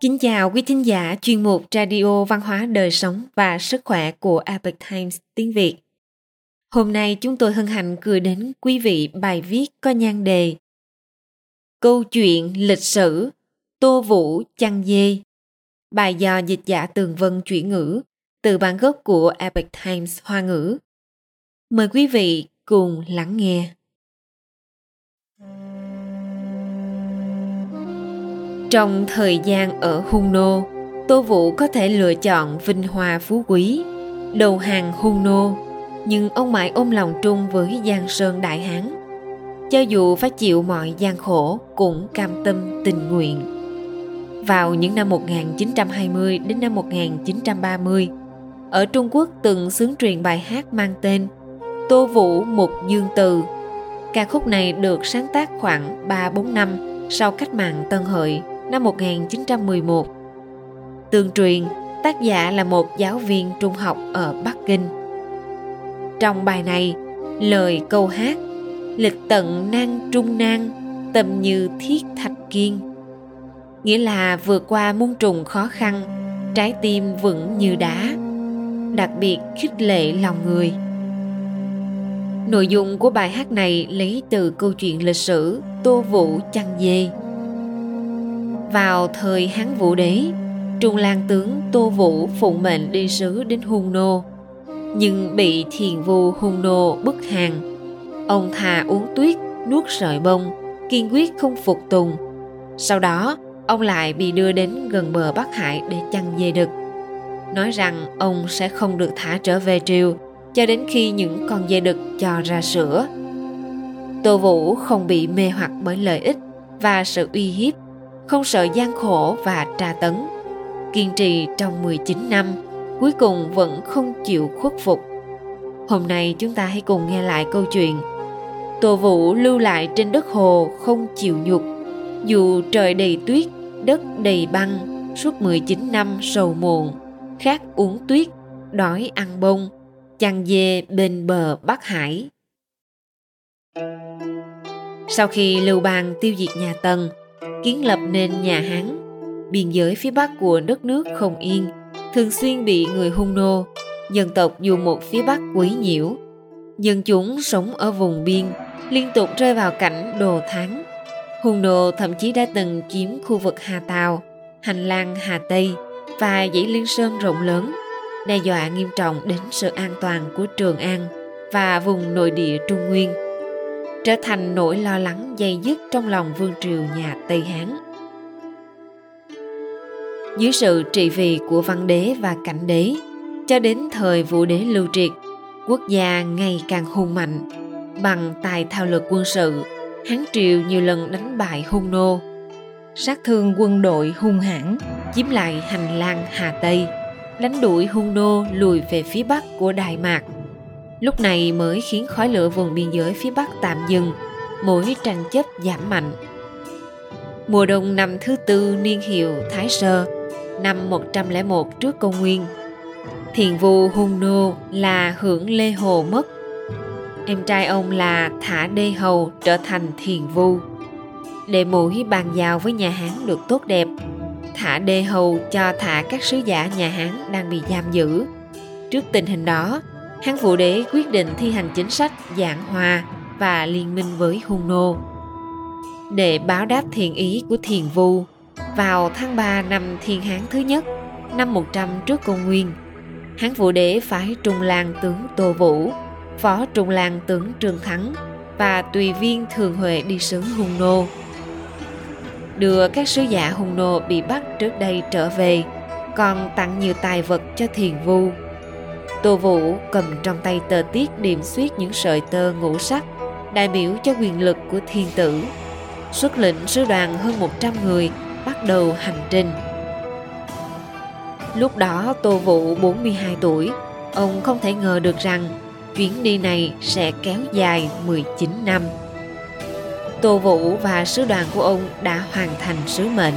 Kính chào quý thính giả chuyên mục Radio Văn hóa Đời Sống và Sức Khỏe của Epoch Times tiếng Việt. Hôm nay chúng tôi hân hạnh gửi đến quý vị bài viết có nhan đề Câu chuyện lịch sử Tô Vũ chăn dê Bài do dịch giả Tường Vân chuyển ngữ từ bản gốc của Epoch Times Hoa ngữ. Mời quý vị cùng lắng nghe. Trong thời gian ở Hung Nô, Tô Vũ có thể lựa chọn vinh hoa phú quý, đầu hàng Hung Nô, nhưng ông mãi ôm lòng trung với Giang Sơn Đại Hán. Cho dù phải chịu mọi gian khổ cũng cam tâm tình nguyện. Vào những năm 1920 đến năm 1930, ở Trung Quốc từng xướng truyền bài hát mang tên Tô Vũ Mục Dương Từ. Ca khúc này được sáng tác khoảng 3-4 năm sau cách mạng Tân Hợi năm 1911. Tương truyền, tác giả là một giáo viên trung học ở Bắc Kinh. Trong bài này, lời câu hát Lịch tận nan trung nan, tâm như thiết thạch kiên nghĩa là vượt qua muôn trùng khó khăn, trái tim vững như đá, đặc biệt khích lệ lòng người. Nội dung của bài hát này lấy từ câu chuyện lịch sử Tô Vũ chăn dê vào thời Hán Vũ Đế, Trung Lan tướng Tô Vũ phụng mệnh đi sứ đến Hung Nô, nhưng bị thiền vu Hung Nô bức hàng. Ông thà uống tuyết, nuốt sợi bông, kiên quyết không phục tùng. Sau đó, ông lại bị đưa đến gần bờ Bắc Hải để chăn dê đực. Nói rằng ông sẽ không được thả trở về triều cho đến khi những con dê đực cho ra sữa. Tô Vũ không bị mê hoặc bởi lợi ích và sự uy hiếp không sợ gian khổ và tra tấn. Kiên trì trong 19 năm, cuối cùng vẫn không chịu khuất phục. Hôm nay chúng ta hãy cùng nghe lại câu chuyện Tô Vũ lưu lại trên đất hồ không chịu nhục, dù trời đầy tuyết, đất đầy băng, suốt 19 năm sầu muộn, khát uống tuyết, đói ăn bông, chăn dê bên bờ Bắc Hải. Sau khi Lưu Bang tiêu diệt nhà Tần, kiến lập nên nhà Hán. Biên giới phía bắc của đất nước không yên, thường xuyên bị người hung nô, dân tộc dù một phía bắc quấy nhiễu. Dân chúng sống ở vùng biên liên tục rơi vào cảnh đồ thắng. Hung nô thậm chí đã từng chiếm khu vực Hà Tào, hành lang Hà Tây và dãy Liên Sơn rộng lớn, đe dọa nghiêm trọng đến sự an toàn của Trường An và vùng nội địa Trung Nguyên trở thành nỗi lo lắng dày dứt trong lòng vương triều nhà Tây Hán. Dưới sự trị vì của văn đế và cảnh đế, cho đến thời vũ đế lưu triệt, quốc gia ngày càng hùng mạnh. Bằng tài thao lược quân sự, Hán triều nhiều lần đánh bại hung nô, sát thương quân đội hung hãn, chiếm lại hành lang Hà Tây, đánh đuổi hung nô lùi về phía bắc của Đại Mạc – lúc này mới khiến khói lửa vùng biên giới phía Bắc tạm dừng, mỗi tranh chấp giảm mạnh. Mùa đông năm thứ tư niên hiệu Thái Sơ, năm 101 trước công nguyên, thiền vu hung nô là hưởng Lê Hồ mất. Em trai ông là Thả Đê Hầu trở thành thiền vu. Để mũi bàn giao với nhà Hán được tốt đẹp, Thả Đê Hầu cho thả các sứ giả nhà Hán đang bị giam giữ. Trước tình hình đó, Hán Vũ Đế quyết định thi hành chính sách giảng hòa và liên minh với Hung Nô. Để báo đáp thiện ý của Thiền Vu, vào tháng 3 năm Thiên Hán thứ nhất, năm 100 trước công nguyên, Hán Vũ Đế phái Trung Lan tướng Tô Vũ, phó Trung Lan tướng Trương Thắng và tùy viên Thường Huệ đi sứ Hung Nô. Đưa các sứ giả Hung Nô bị bắt trước đây trở về, còn tặng nhiều tài vật cho Thiền Vu Tô Vũ cầm trong tay tờ tiết điểm xuyết những sợi tơ ngũ sắc, đại biểu cho quyền lực của thiên tử. Xuất lệnh sứ đoàn hơn 100 người bắt đầu hành trình. Lúc đó Tô Vũ 42 tuổi, ông không thể ngờ được rằng chuyến đi này sẽ kéo dài 19 năm. Tô Vũ và sứ đoàn của ông đã hoàn thành sứ mệnh.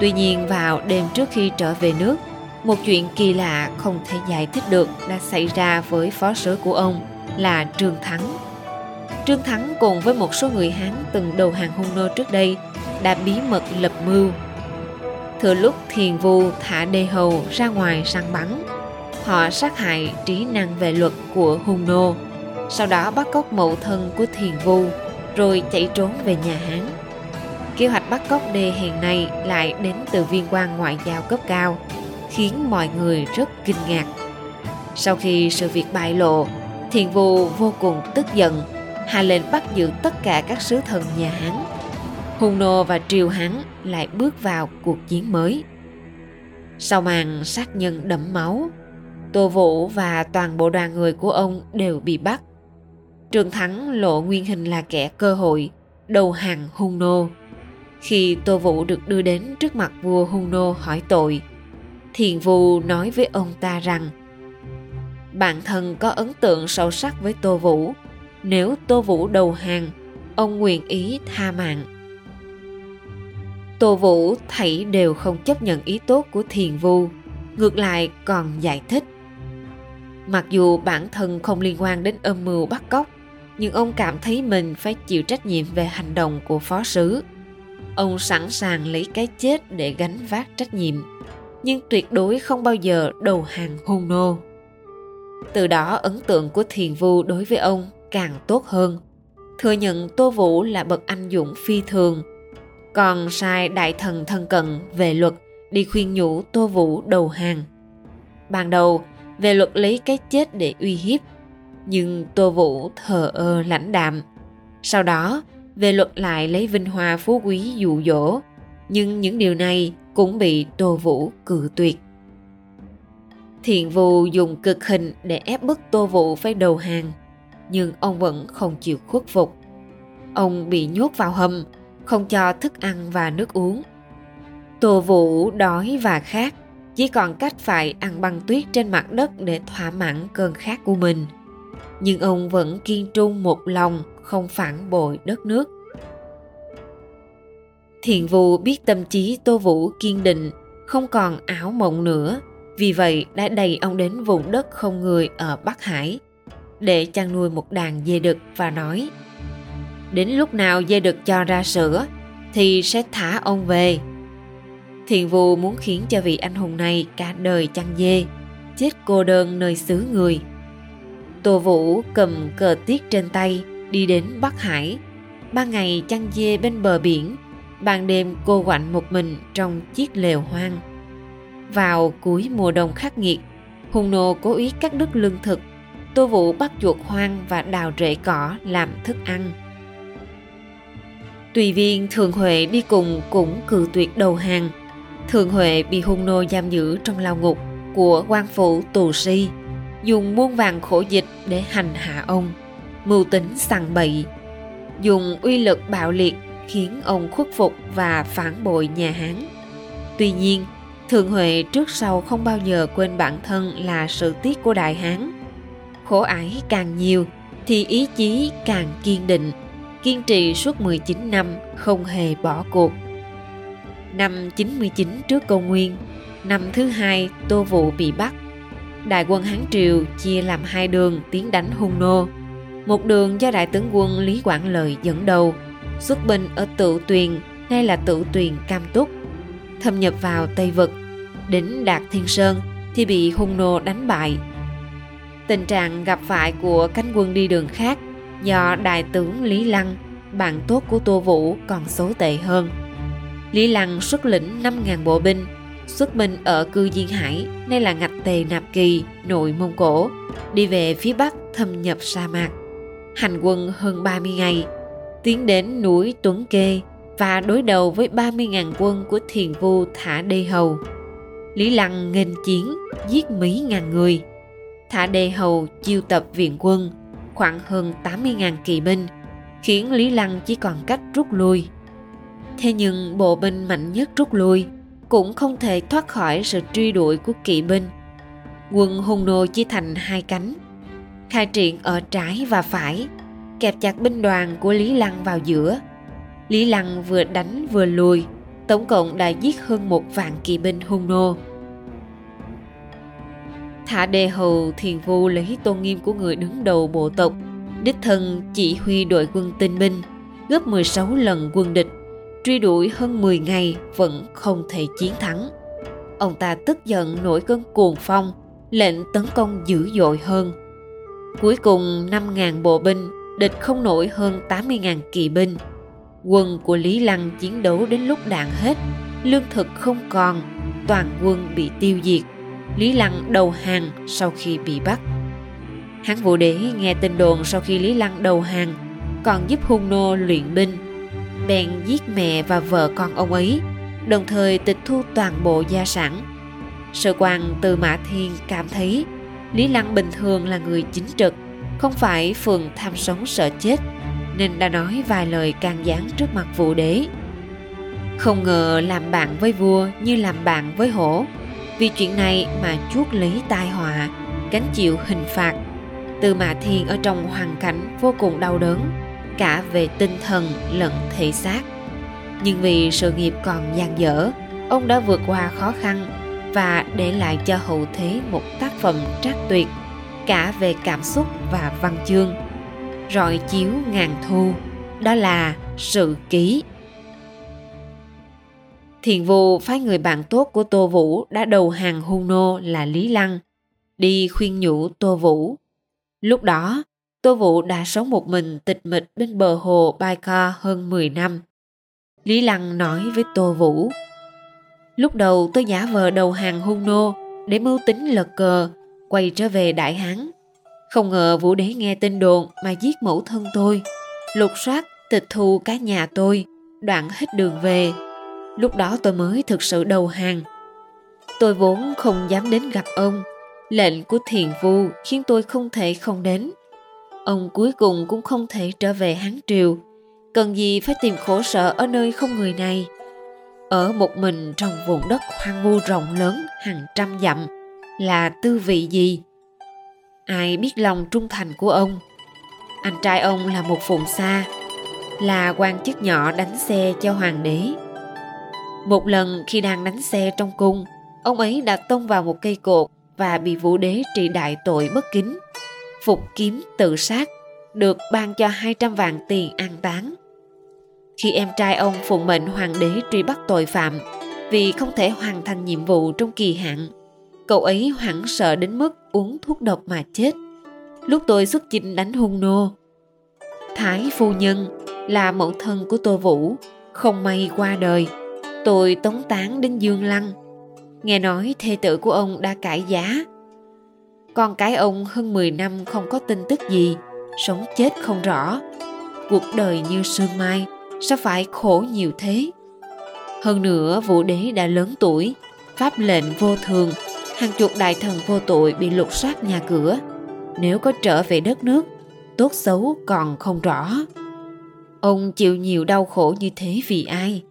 Tuy nhiên vào đêm trước khi trở về nước, một chuyện kỳ lạ không thể giải thích được đã xảy ra với phó sứ của ông là Trương Thắng. Trương Thắng cùng với một số người Hán từng đầu hàng hung nô trước đây đã bí mật lập mưu. Thừa lúc thiền vu thả đê hầu ra ngoài săn bắn, họ sát hại trí năng về luật của hung nô, sau đó bắt cóc mẫu thân của thiền vu, rồi chạy trốn về nhà Hán. Kế hoạch bắt cóc đê hèn này lại đến từ viên quan ngoại giao cấp cao, khiến mọi người rất kinh ngạc. Sau khi sự việc bại lộ, thiền vu vô cùng tức giận, hạ lệnh bắt giữ tất cả các sứ thần nhà Hán. Hung nô và triều Hán lại bước vào cuộc chiến mới. Sau màn sát nhân đẫm máu, Tô Vũ và toàn bộ đoàn người của ông đều bị bắt. Trường Thắng lộ nguyên hình là kẻ cơ hội, đầu hàng hung nô. Khi Tô Vũ được đưa đến trước mặt vua hung nô hỏi tội, Thiền Vu nói với ông ta rằng bản thân có ấn tượng sâu sắc với Tô Vũ. Nếu Tô Vũ đầu hàng, ông nguyện ý tha mạng. Tô Vũ thảy đều không chấp nhận ý tốt của Thiền Vu, ngược lại còn giải thích. Mặc dù bản thân không liên quan đến âm mưu bắt cóc, nhưng ông cảm thấy mình phải chịu trách nhiệm về hành động của phó sứ. Ông sẵn sàng lấy cái chết để gánh vác trách nhiệm, nhưng tuyệt đối không bao giờ đầu hàng hung nô. Từ đó ấn tượng của Thiền Vu đối với ông càng tốt hơn. Thừa nhận Tô Vũ là bậc anh dũng phi thường, còn sai đại thần thân cận về luật đi khuyên nhủ Tô Vũ đầu hàng. Ban đầu, về luật lấy cái chết để uy hiếp, nhưng Tô Vũ thờ ơ lãnh đạm. Sau đó, về luật lại lấy vinh hoa phú quý dụ dỗ, nhưng những điều này cũng bị Tô Vũ cự tuyệt. Thiện Vũ dùng cực hình để ép bức Tô Vũ phải đầu hàng, nhưng ông vẫn không chịu khuất phục. Ông bị nhốt vào hầm, không cho thức ăn và nước uống. Tô Vũ đói và khát, chỉ còn cách phải ăn băng tuyết trên mặt đất để thỏa mãn cơn khát của mình. Nhưng ông vẫn kiên trung một lòng, không phản bội đất nước. Thiện vũ biết tâm trí Tô Vũ kiên định, không còn ảo mộng nữa, vì vậy đã đẩy ông đến vùng đất không người ở Bắc Hải để chăn nuôi một đàn dê đực và nói Đến lúc nào dê đực cho ra sữa thì sẽ thả ông về. Thiền vũ muốn khiến cho vị anh hùng này cả đời chăn dê, chết cô đơn nơi xứ người. Tô Vũ cầm cờ tiết trên tay đi đến Bắc Hải. ba ngày chăn dê bên bờ biển, ban đêm cô quạnh một mình trong chiếc lều hoang vào cuối mùa đông khắc nghiệt, hung nô cố ý cắt đứt lương thực, tô vũ bắt chuột hoang và đào rễ cỏ làm thức ăn. Tùy viên Thường Huệ đi cùng cũng cự tuyệt đầu hàng. Thường Huệ bị hung nô giam giữ trong lao ngục của quan phủ tù si, dùng muôn vàng khổ dịch để hành hạ ông, mưu tính sằng bậy, dùng uy lực bạo liệt khiến ông khuất phục và phản bội nhà Hán. Tuy nhiên, Thường Huệ trước sau không bao giờ quên bản thân là sự tiếc của Đại Hán. Khổ ải càng nhiều thì ý chí càng kiên định, kiên trì suốt 19 năm không hề bỏ cuộc. Năm 99 trước công nguyên, năm thứ hai Tô Vũ bị bắt. Đại quân Hán Triều chia làm hai đường tiến đánh hung nô. Một đường do Đại tướng quân Lý Quảng Lợi dẫn đầu, xuất binh ở Tự Tuyền, nay là Tự Tuyền Cam Túc, thâm nhập vào Tây Vực đến Đạt Thiên Sơn thì bị hung nô đánh bại. Tình trạng gặp phải của cánh quân đi đường khác do đại tướng Lý Lăng, bạn tốt của Tô Vũ còn xấu tệ hơn. Lý Lăng xuất lĩnh 5.000 bộ binh, xuất binh ở cư Diên Hải, nay là ngạch tề Nạp Kỳ, nội Mông Cổ, đi về phía Bắc thâm nhập sa mạc. Hành quân hơn 30 ngày, tiến đến núi Tuấn Kê và đối đầu với 30.000 quân của thiền vu Thả Đê Hầu. Lý Lăng nghênh chiến, giết mấy ngàn người. Thả Đê Hầu chiêu tập viện quân, khoảng hơn 80.000 kỵ binh, khiến Lý Lăng chỉ còn cách rút lui. Thế nhưng bộ binh mạnh nhất rút lui cũng không thể thoát khỏi sự truy đuổi của kỵ binh. Quân hung nô chia thành hai cánh, khai triển ở trái và phải, kẹp chặt binh đoàn của Lý Lăng vào giữa. Lý Lăng vừa đánh vừa lùi, tổng cộng đã giết hơn một vạn kỵ binh hung nô. Thả đề hầu thiền vu lấy tôn nghiêm của người đứng đầu bộ tộc, đích thân chỉ huy đội quân tinh binh, gấp 16 lần quân địch, truy đuổi hơn 10 ngày vẫn không thể chiến thắng. Ông ta tức giận nổi cơn cuồng phong, lệnh tấn công dữ dội hơn. Cuối cùng 5.000 bộ binh, địch không nổi hơn 80.000 kỵ binh. Quân của Lý Lăng chiến đấu đến lúc đạn hết, lương thực không còn, toàn quân bị tiêu diệt. Lý Lăng đầu hàng sau khi bị bắt. Hán Vũ Đế nghe tin đồn sau khi Lý Lăng đầu hàng, còn giúp hung nô luyện binh, bèn giết mẹ và vợ con ông ấy, đồng thời tịch thu toàn bộ gia sản. Sở quan từ Mã Thiên cảm thấy Lý Lăng bình thường là người chính trực, không phải phường tham sống sợ chết, nên đã nói vài lời can gián trước mặt vũ đế. Không ngờ làm bạn với vua như làm bạn với hổ, vì chuyện này mà chuốt lấy tai họa, gánh chịu hình phạt. Từ Mã Thiên ở trong hoàn cảnh vô cùng đau đớn, cả về tinh thần lẫn thể xác. Nhưng vì sự nghiệp còn dang dở, ông đã vượt qua khó khăn và để lại cho hậu thế một tác phẩm trác tuyệt cả về cảm xúc và văn chương. Rọi chiếu ngàn thu đó là sự ký. Thiền vô phái người bạn tốt của tô vũ đã đầu hàng hung nô là lý lăng đi khuyên nhủ tô vũ. Lúc đó tô vũ đã sống một mình tịch mịch bên bờ hồ baikar hơn 10 năm. Lý lăng nói với tô vũ Lúc đầu tôi giả vờ đầu hàng hung nô để mưu tính lật cờ, quay trở về Đại Hán. Không ngờ vũ đế nghe tin đồn mà giết mẫu thân tôi, lục soát, tịch thu cả nhà tôi, đoạn hết đường về. Lúc đó tôi mới thực sự đầu hàng. Tôi vốn không dám đến gặp ông. Lệnh của thiền vu khiến tôi không thể không đến. Ông cuối cùng cũng không thể trở về Hán Triều. Cần gì phải tìm khổ sở ở nơi không người này ở một mình trong vùng đất hoang vu rộng lớn hàng trăm dặm là tư vị gì? Ai biết lòng trung thành của ông? Anh trai ông là một phụng xa là quan chức nhỏ đánh xe cho hoàng đế. Một lần khi đang đánh xe trong cung, ông ấy đã tông vào một cây cột và bị vũ đế trị đại tội bất kính. Phục kiếm tự sát, được ban cho 200 vạn tiền an táng. Khi em trai ông phụng mệnh hoàng đế truy bắt tội phạm, vì không thể hoàn thành nhiệm vụ trong kỳ hạn cậu ấy hoảng sợ đến mức uống thuốc độc mà chết. Lúc tôi xuất chinh đánh hung nô, thái phu nhân là mẫu thân của tô vũ, không may qua đời. Tôi tống tán đến dương lăng. Nghe nói thê tử của ông đã cải giá. Con cái ông hơn 10 năm không có tin tức gì, sống chết không rõ. Cuộc đời như sương mai, sao phải khổ nhiều thế? Hơn nữa, vũ đế đã lớn tuổi, pháp lệnh vô thường hàng chục đại thần vô tội bị lục soát nhà cửa. Nếu có trở về đất nước, tốt xấu còn không rõ. Ông chịu nhiều đau khổ như thế vì ai?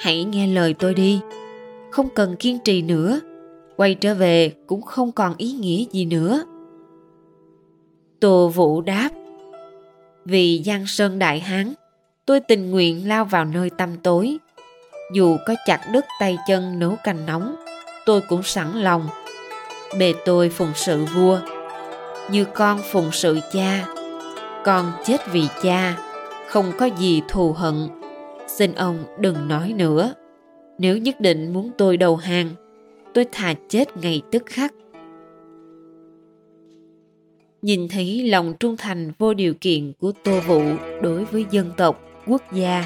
Hãy nghe lời tôi đi. Không cần kiên trì nữa. Quay trở về cũng không còn ý nghĩa gì nữa. Tô vũ đáp, vì giang sơn đại hán, tôi tình nguyện lao vào nơi tăm tối. Dù có chặt đứt tay chân nấu canh nóng, tôi cũng sẵn lòng bề tôi phụng sự vua. Như con phụng sự cha, con chết vì cha, không có gì thù hận. Xin ông đừng nói nữa. Nếu nhất định muốn tôi đầu hàng, tôi thà chết ngay tức khắc. Nhìn thấy lòng trung thành vô điều kiện của tô vũ đối với dân tộc, quốc gia,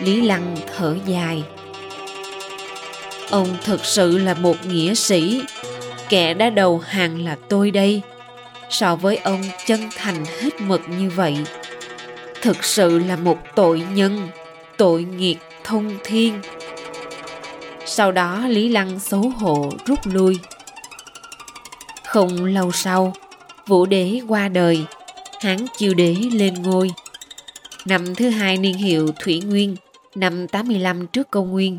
lý lăng thở dài. Ông thực sự là một nghĩa sĩ kẻ đã đầu hàng là tôi đây. So với ông chân thành hết mực như vậy. Thực sự là một tội nhân tội nghiệt thông thiên. Sau đó lý lăng xấu hổ rút lui. Không lâu sau vũ đế qua đời hán chiêu đế lên ngôi. Năm thứ hai niên hiệu Thủy Nguyên, năm 85 trước công nguyên.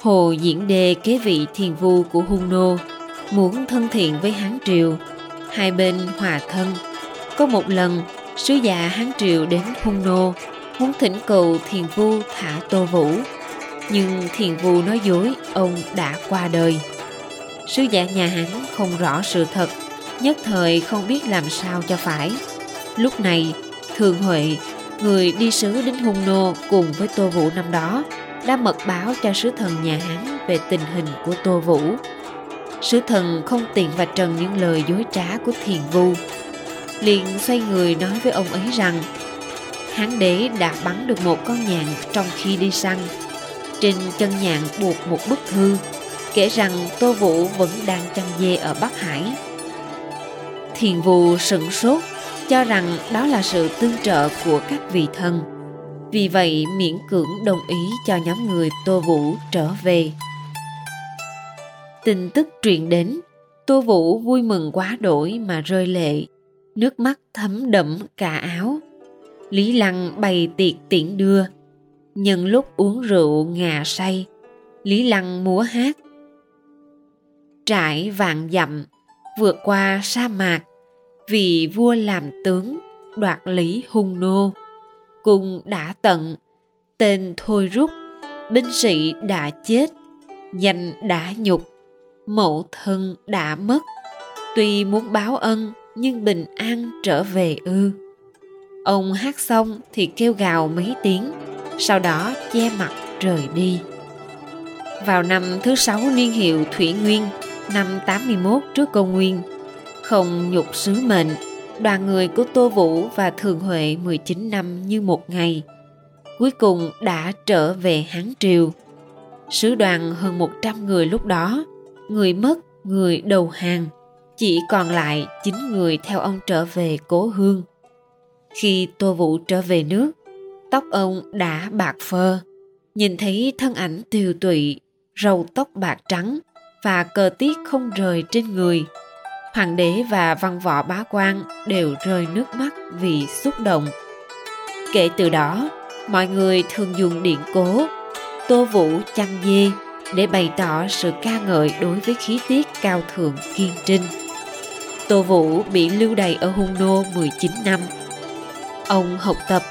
Hồ Diễn đề kế vị thiền vu của Hung Nô, muốn thân thiện với Hán Triều, hai bên hòa thân. Có một lần, sứ giả Hán Triều đến Hung Nô, muốn thỉnh cầu thiền vu thả Tô Vũ, nhưng thiền vu nói dối ông đã qua đời. Sứ giả nhà Hán không rõ sự thật, nhất thời không biết làm sao cho phải. Lúc này, Thường Huệ người đi sứ đến Hung Nô cùng với Tô Vũ năm đó đã mật báo cho sứ thần nhà Hán về tình hình của Tô Vũ. Sứ thần không tiện và trần những lời dối trá của thiền vu. liền xoay người nói với ông ấy rằng, Hán đế đã bắn được một con nhạn trong khi đi săn. Trên chân nhạn buộc một bức thư, kể rằng Tô Vũ vẫn đang chăn dê ở Bắc Hải. Thiền vu sửng sốt, cho rằng đó là sự tương trợ của các vị thần. Vì vậy miễn cưỡng đồng ý cho nhóm người Tô Vũ trở về. Tin tức truyền đến, Tô Vũ vui mừng quá đổi mà rơi lệ, nước mắt thấm đẫm cả áo. Lý Lăng bày tiệc tiễn đưa, nhân lúc uống rượu ngà say, Lý Lăng múa hát. Trải vạn dặm, vượt qua sa mạc, vì vua làm tướng đoạt lý hung nô cùng đã tận tên thôi rút binh sĩ đã chết danh đã nhục mẫu thân đã mất. Tuy muốn báo ân nhưng bình an trở về ư. Ông hát xong thì kêu gào mấy tiếng sau đó che mặt rời đi. Vào năm thứ sáu niên hiệu Thủy Nguyên, năm 81 trước công nguyên, không nhục sứ mệnh, đoàn người của Tô Vũ và Thường Huệ 19 năm như một ngày, cuối cùng đã trở về Hán Triều. Sứ đoàn hơn 100 người lúc đó, người mất, người đầu hàng, chỉ còn lại 9 người theo ông trở về cố hương. Khi Tô Vũ trở về nước, tóc ông đã bạc phơ, nhìn thấy thân ảnh tiều tụy, râu tóc bạc trắng và cờ tiết không rời trên người – hoàng đế và văn võ bá quan đều rơi nước mắt vì xúc động. Kể từ đó mọi người thường dùng điện cố tô vũ chăn dê để bày tỏ sự ca ngợi đối với khí tiết cao thượng kiên trinh. Tô vũ bị lưu đày ở hung nô 19 năm. Ông học tập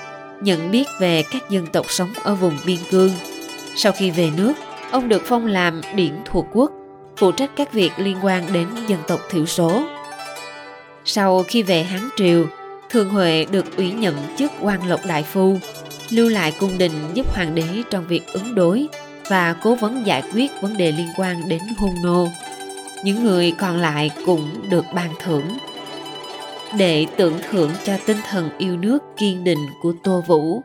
nhận biết về các dân tộc sống ở vùng biên cương. Sau khi về nước ông được phong làm điển thuộc quốc phụ trách các việc liên quan đến dân tộc thiểu số. Sau khi về Hán Triều, Thường Huệ được ủy nhậm chức quan lộc đại phu, lưu lại cung đình giúp hoàng đế trong việc ứng đối và cố vấn giải quyết vấn đề liên quan đến hung nô. Những người còn lại cũng được ban thưởng. Để tưởng thưởng cho tinh thần yêu nước kiên định của Tô Vũ,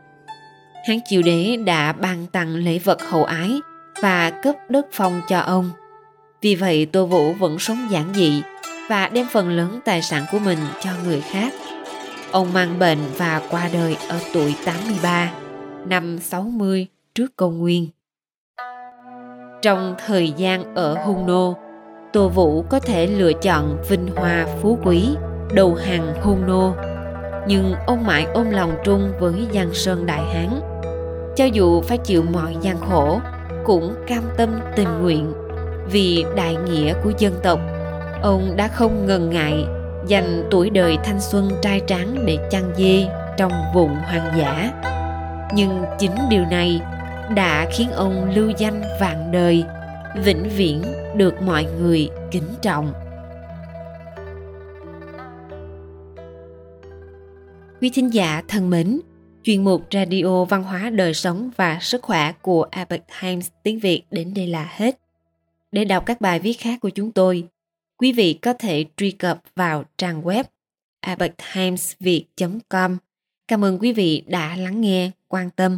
Hán Triều Đế đã ban tặng lễ vật hậu ái và cấp đất phong cho ông – vì vậy Tô Vũ vẫn sống giản dị và đem phần lớn tài sản của mình cho người khác. Ông mang bệnh và qua đời ở tuổi 83, năm 60 trước công nguyên. Trong thời gian ở Hung Nô, Tô Vũ có thể lựa chọn vinh hoa phú quý, đầu hàng Hung Nô. Nhưng ông mãi ôm lòng trung với Giang Sơn Đại Hán. Cho dù phải chịu mọi gian khổ, cũng cam tâm tình nguyện vì đại nghĩa của dân tộc ông đã không ngần ngại dành tuổi đời thanh xuân trai tráng để chăn dê trong vùng hoang dã nhưng chính điều này đã khiến ông lưu danh vạn đời vĩnh viễn được mọi người kính trọng. Quý thính giả thân mến chuyên mục radio văn hóa đời sống và sức khỏe của Epoch Times tiếng Việt đến đây là hết. Để đọc các bài viết khác của chúng tôi, quý vị có thể truy cập vào trang web epochtimesviet.com. Cảm ơn quý vị đã lắng nghe, quan tâm